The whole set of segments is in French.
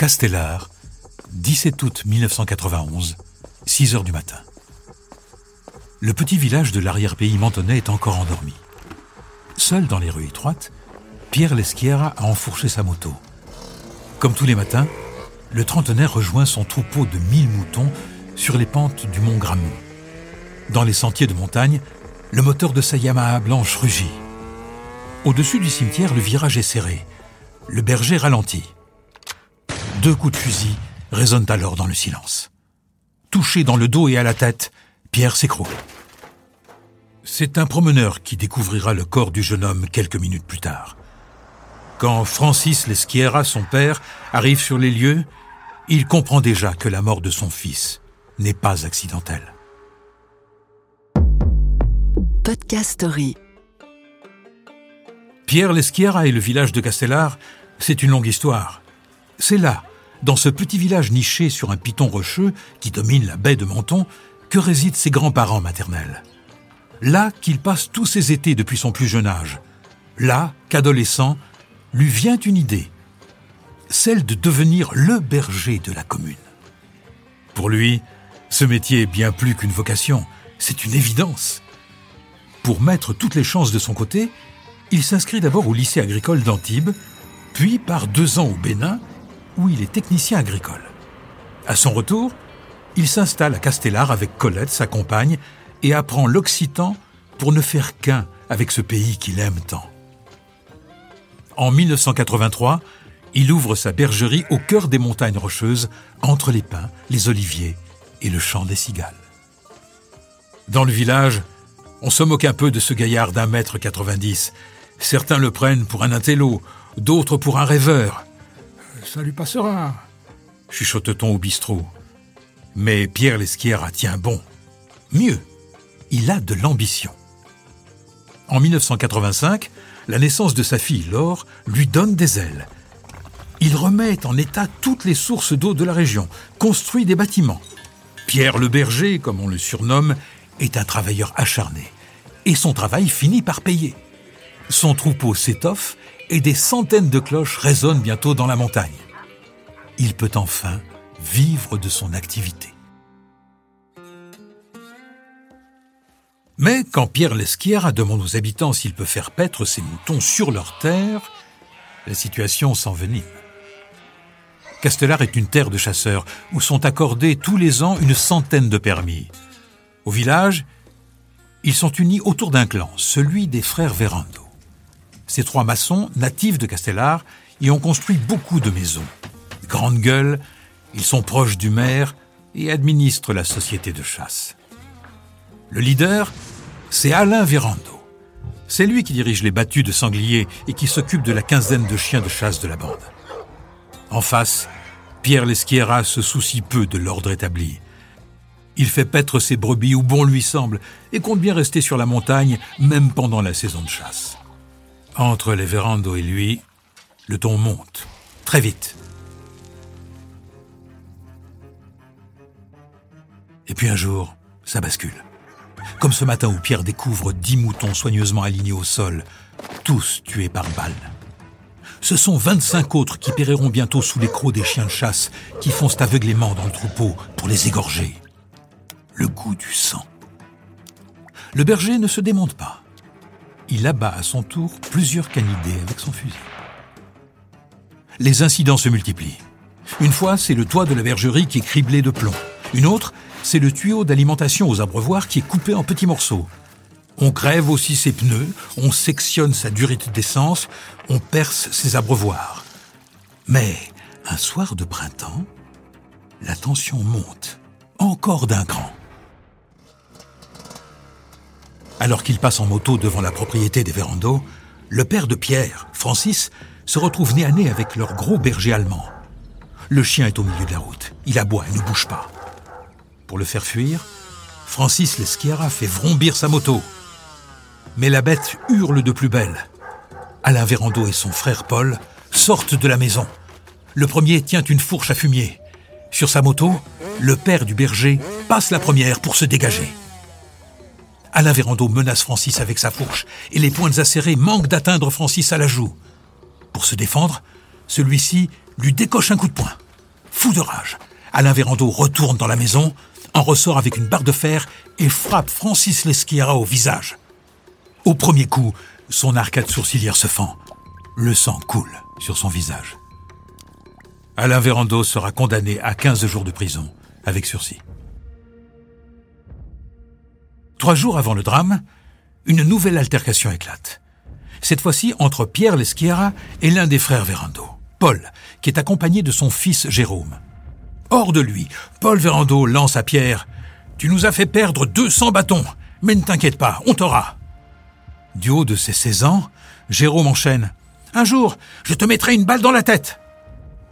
Castellar, 17 août 1991, 6 heures du matin. Le petit village de l'arrière-pays mentonais est encore endormi. Seul dans les rues étroites, Pierre Lesquiera a enfourché sa moto. Comme tous les matins, le trentenaire rejoint son troupeau de mille moutons sur les pentes du mont Grammont. Dans les sentiers de montagne, le moteur de sa Yamaha blanche rugit. Au-dessus du cimetière, le virage est serré. Le berger ralentit. Deux coups de fusil résonnent alors dans le silence. Touché dans le dos et à la tête, Pierre s'écroule. C'est un promeneur qui découvrira le corps du jeune homme quelques minutes plus tard. Quand Francis Lesquiera, son père, arrive sur les lieux, il comprend déjà que la mort de son fils n'est pas accidentelle. Podcast Story. Pierre Lesquiera et le village de Castellar, c'est une longue histoire. C'est là, dans ce petit village niché sur un piton rocheux qui domine la baie de Menton, que résident ses grands-parents maternels? Là qu'il passe tous ses étés depuis son plus jeune âge. Là qu'adolescent, lui vient une idée, celle de devenir le berger de la commune. Pour lui, ce métier est bien plus qu'une vocation, c'est une évidence. Pour mettre toutes les chances de son côté, il s'inscrit d'abord au lycée agricole d'Antibes, puis par deux ans au Bénin, où il est technicien agricole. À son retour, il s'installe à Castellar avec Colette, sa compagne, et apprend l'occitan pour ne faire qu'un avec ce pays qu'il aime tant. En 1983, il ouvre sa bergerie au cœur des montagnes rocheuses, entre les pins, les oliviers et le chant des cigales. Dans le village, on se moque un peu de ce gaillard d'un mètre 90. Certains le prennent pour un intello, d'autres pour un rêveur. Ça lui passera, chuchote-t-on au bistrot. Mais Pierre Lesquière tient bon. Mieux, il a de l'ambition. En 1985, la naissance de sa fille Laure lui donne des ailes. Il remet en état toutes les sources d'eau de la région, construit des bâtiments. Pierre le berger, comme on le surnomme, est un travailleur acharné. Et son travail finit par payer. Son troupeau s'étoffe et des centaines de cloches résonnent bientôt dans la montagne. Il peut enfin vivre de son activité. Mais quand Pierre Lesquière demande aux habitants s'il peut faire paître ses moutons sur leur terre, la situation s'envenime. Castellar est une terre de chasseurs où sont accordés tous les ans une centaine de permis. Au village, ils sont unis autour d'un clan, celui des frères Verando. Ces trois maçons, natifs de Castellar, y ont construit beaucoup de maisons. Grande gueule, ils sont proches du maire et administrent la société de chasse. Le leader, c'est Alain Verando. C'est lui qui dirige les battues de sangliers et qui s'occupe de la quinzaine de chiens de chasse de la bande. En face, Pierre Lesquiera se soucie peu de l'ordre établi. Il fait paître ses brebis où bon lui semble et compte bien rester sur la montagne même pendant la saison de chasse. Entre les Verando et lui, le ton monte, très vite. Et puis un jour, ça bascule. Comme ce matin où Pierre découvre dix moutons soigneusement alignés au sol, tous tués par balle. Ce sont 25 autres qui périront bientôt sous les crocs des chiens de chasse qui foncent aveuglément dans le troupeau pour les égorger. Le goût du sang. Le berger ne se démonte pas. Il abat à son tour plusieurs canidés avec son fusil. Les incidents se multiplient. Une fois, c'est le toit de la bergerie qui est criblé de plomb. Une autre, c'est le tuyau d'alimentation aux abreuvoirs qui est coupé en petits morceaux. On crève aussi ses pneus, on sectionne sa durite d'essence, on perce ses abreuvoirs. Mais un soir de printemps, la tension monte, encore d'un cran. Alors qu'il passe en moto devant la propriété des Vérandos, le père de Pierre, Francis, se retrouve nez à nez avec leur gros berger allemand. Le chien est au milieu de la route. Il aboie et ne bouge pas. Pour le faire fuir, Francis Lesquiera fait vrombir sa moto. Mais la bête hurle de plus belle. Alain Vérando et son frère Paul sortent de la maison. Le premier tient une fourche à fumier. Sur sa moto, le père du berger passe la première pour se dégager. Alain Vérando menace Francis avec sa fourche et les pointes acérées manquent d'atteindre Francis à la joue. Pour se défendre, celui-ci lui décoche un coup de poing. Fou de rage, Alain Vérando retourne dans la maison, en ressort avec une barre de fer et frappe Francis Lesquiera au visage. Au premier coup, son arcade sourcilière se fend. Le sang coule sur son visage. Alain Vérando sera condamné à 15 jours de prison, avec sursis. Trois jours avant le drame, une nouvelle altercation éclate. Cette fois-ci entre Pierre Lesquiera et l'un des frères Vérando, Paul, qui est accompagné de son fils Jérôme. Hors de lui, Paul Vérando lance à Pierre Tu nous as fait perdre 200 bâtons, mais ne t'inquiète pas, on t'aura. Du haut de ses 16 ans, Jérôme enchaîne Un jour, je te mettrai une balle dans la tête.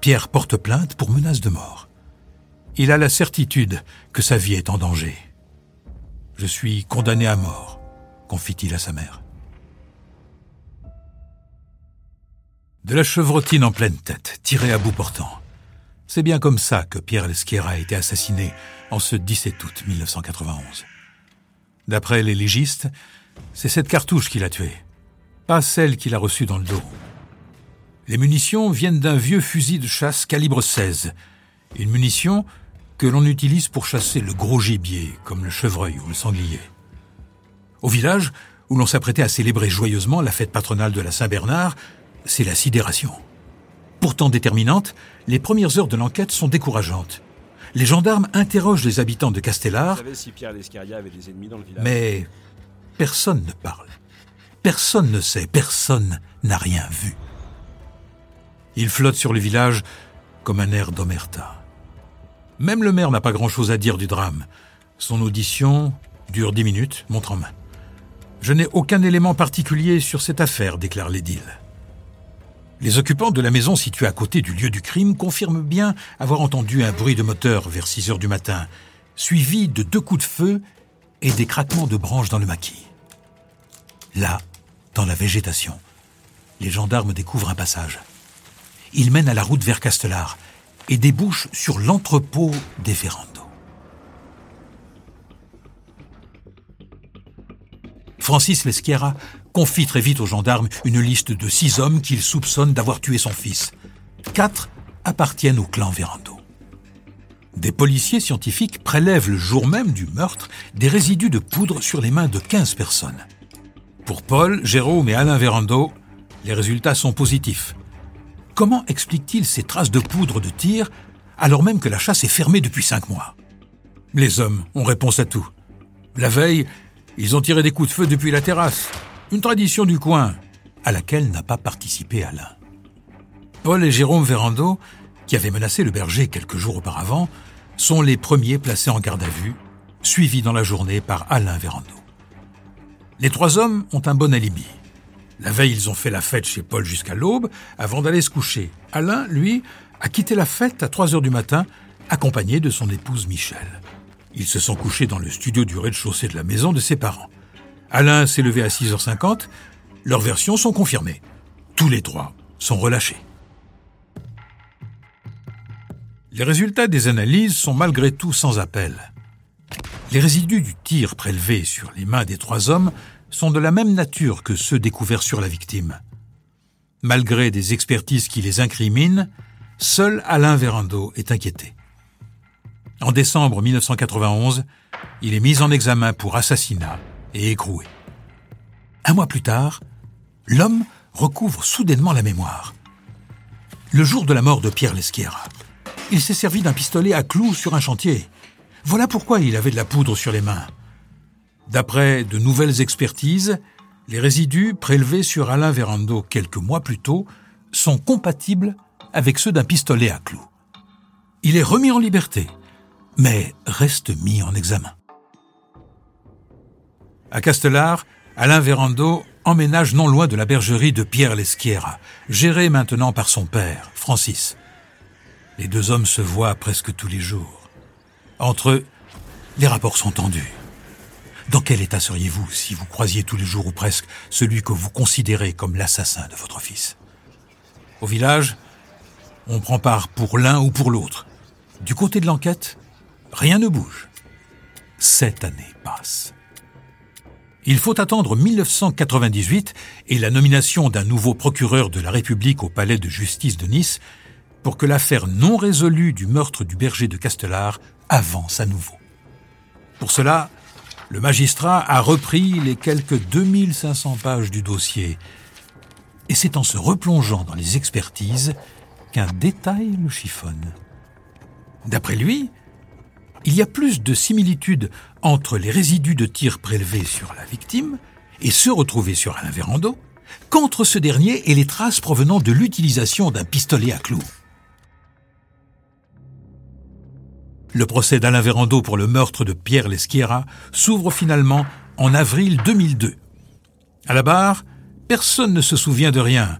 Pierre porte plainte pour menace de mort. Il a la certitude que sa vie est en danger. Je suis condamné à mort, confie-t-il à sa mère. De la chevrotine en pleine tête, tirée à bout portant. C'est bien comme ça que Pierre Lesquiera a été assassiné en ce 17 août 1991. D'après les légistes, c'est cette cartouche qui l'a tué, pas celle qu'il a reçue dans le dos. Les munitions viennent d'un vieux fusil de chasse calibre 16, une munition que l'on utilise pour chasser le gros gibier, comme le chevreuil ou le sanglier. Au village, où l'on s'apprêtait à célébrer joyeusement la fête patronale de la Saint-Bernard, c'est la sidération. Pourtant déterminante, les premières heures de l'enquête sont décourageantes. Les gendarmes interrogent les habitants de Castellar, mais personne ne parle. Personne ne sait, personne n'a rien vu. Il flotte sur le village comme un air d'omerta. Même le maire n'a pas grand-chose à dire du drame. Son audition dure dix minutes, montre en main. Je n'ai aucun élément particulier sur cette affaire, déclare l'édile. Les occupants de la maison située à côté du lieu du crime confirment bien avoir entendu un bruit de moteur vers 6 heures du matin, suivi de deux coups de feu et des craquements de branches dans le maquis. Là, dans la végétation, les gendarmes découvrent un passage. Il mène à la route vers Castellar, et débouche sur l'entrepôt des Ferrando. Francis Lesquiera confie très vite aux gendarmes une liste de six hommes qu'il soupçonne d'avoir tué son fils. Quatre appartiennent au clan Verando. Des policiers scientifiques prélèvent le jour même du meurtre des résidus de poudre sur les mains de 15 personnes. Pour Paul, Jérôme et Alain Verando, les résultats sont positifs. Comment explique-t-il ces traces de poudre de tir alors même que la chasse est fermée depuis cinq mois? Les hommes ont réponse à tout. La veille, ils ont tiré des coups de feu depuis la terrasse. Une tradition du coin, à laquelle n'a pas participé Alain. Paul et Jérôme Vérando, qui avaient menacé le berger quelques jours auparavant, sont les premiers placés en garde à vue, suivis dans la journée par Alain Vérando. Les trois hommes ont un bon alibi. La veille, ils ont fait la fête chez Paul jusqu'à l'aube, avant d'aller se coucher. Alain, lui, a quitté la fête à 3 heures du matin, accompagné de son épouse Michel. Ils se sont couchés dans le studio du rez-de-chaussée de la maison de ses parents. Alain s'est levé à 6h50. Leurs versions sont confirmées. Tous les trois sont relâchés. Les résultats des analyses sont malgré tout sans appel. Les résidus du tir prélevé sur les mains des trois hommes sont de la même nature que ceux découverts sur la victime. Malgré des expertises qui les incriminent, seul Alain Vérando est inquiété. En décembre 1991, il est mis en examen pour assassinat et écroué. Un mois plus tard, l'homme recouvre soudainement la mémoire. Le jour de la mort de Pierre Lesquiera, il s'est servi d'un pistolet à clous sur un chantier. Voilà pourquoi il avait de la poudre sur les mains. D'après de nouvelles expertises, les résidus prélevés sur Alain Vérando quelques mois plus tôt sont compatibles avec ceux d'un pistolet à clous. Il est remis en liberté, mais reste mis en examen. À Castellar, Alain Vérando emménage non loin de la bergerie de Pierre Lesquiera, gérée maintenant par son père, Francis. Les deux hommes se voient presque tous les jours. Entre eux, les rapports sont tendus. Dans quel état seriez-vous si vous croisiez tous les jours ou presque celui que vous considérez comme l'assassin de votre fils? Au village, on prend part pour l'un ou pour l'autre. Du côté de l'enquête, rien ne bouge. Sept années passent. Il faut attendre 1998 et la nomination d'un nouveau procureur de la République au palais de justice de Nice pour que l'affaire non résolue du meurtre du berger de Castellar avance à nouveau. Pour cela, le magistrat a repris les quelques 2500 pages du dossier, et c'est en se replongeant dans les expertises qu'un détail le chiffonne. D'après lui, il y a plus de similitudes entre les résidus de tir prélevés sur la victime et ceux retrouvés sur Alain Vérando qu'entre ce dernier et les traces provenant de l'utilisation d'un pistolet à clous. Le procès d'Alain Vérando pour le meurtre de Pierre Lesquiera s'ouvre finalement en avril 2002. À la barre, personne ne se souvient de rien.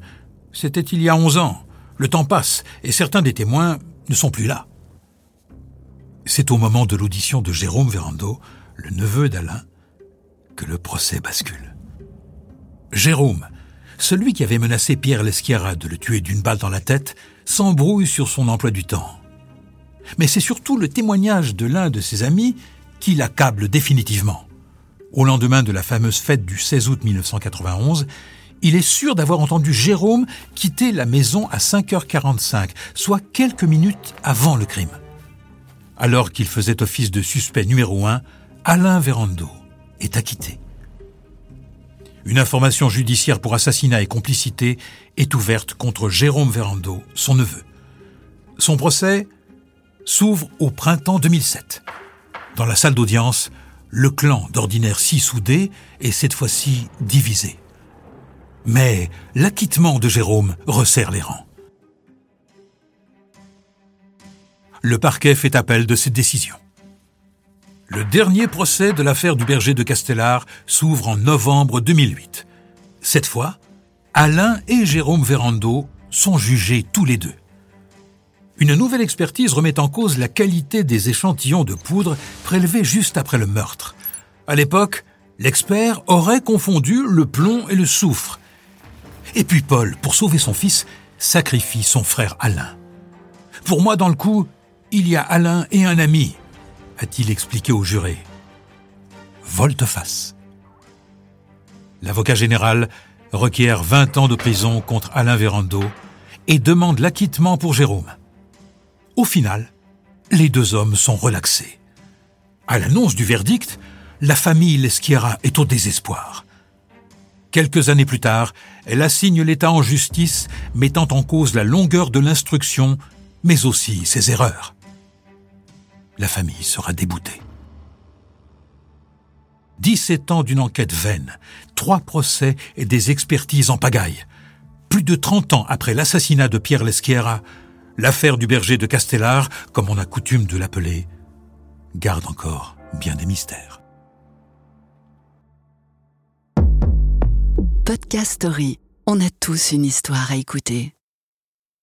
C'était il y a 11 ans. Le temps passe et certains des témoins ne sont plus là. C'est au moment de l'audition de Jérôme Vérando, le neveu d'Alain, que le procès bascule. Jérôme, celui qui avait menacé Pierre Lesquiera de le tuer d'une balle dans la tête, s'embrouille sur son emploi du temps mais c'est surtout le témoignage de l'un de ses amis qui l'accable définitivement. Au lendemain de la fameuse fête du 16 août 1991, il est sûr d'avoir entendu Jérôme quitter la maison à 5h45, soit quelques minutes avant le crime. Alors qu'il faisait office de suspect numéro 1, Alain Vérando est acquitté. Une information judiciaire pour assassinat et complicité est ouverte contre Jérôme Vérando, son neveu. Son procès s'ouvre au printemps 2007. Dans la salle d'audience, le clan, d'ordinaire si soudé, est cette fois-ci divisé. Mais l'acquittement de Jérôme resserre les rangs. Le parquet fait appel de cette décision. Le dernier procès de l'affaire du berger de Castellar s'ouvre en novembre 2008. Cette fois, Alain et Jérôme Vérando sont jugés tous les deux. Une nouvelle expertise remet en cause la qualité des échantillons de poudre prélevés juste après le meurtre. À l'époque, l'expert aurait confondu le plomb et le soufre. Et puis Paul, pour sauver son fils, sacrifie son frère Alain. Pour moi, dans le coup, il y a Alain et un ami, a-t-il expliqué au juré. Volte-face. L'avocat général requiert 20 ans de prison contre Alain Vérando et demande l'acquittement pour Jérôme. Au final, les deux hommes sont relaxés. À l'annonce du verdict, la famille Lesquiera est au désespoir. Quelques années plus tard, elle assigne l'État en justice, mettant en cause la longueur de l'instruction, mais aussi ses erreurs. La famille sera déboutée. 17 ans d'une enquête vaine, trois procès et des expertises en pagaille. Plus de 30 ans après l'assassinat de Pierre Lesquiera, l'affaire du berger de Castellar, comme on a coutume de l'appeler, garde encore bien des mystères. Podcast Story. On a tous une histoire à écouter.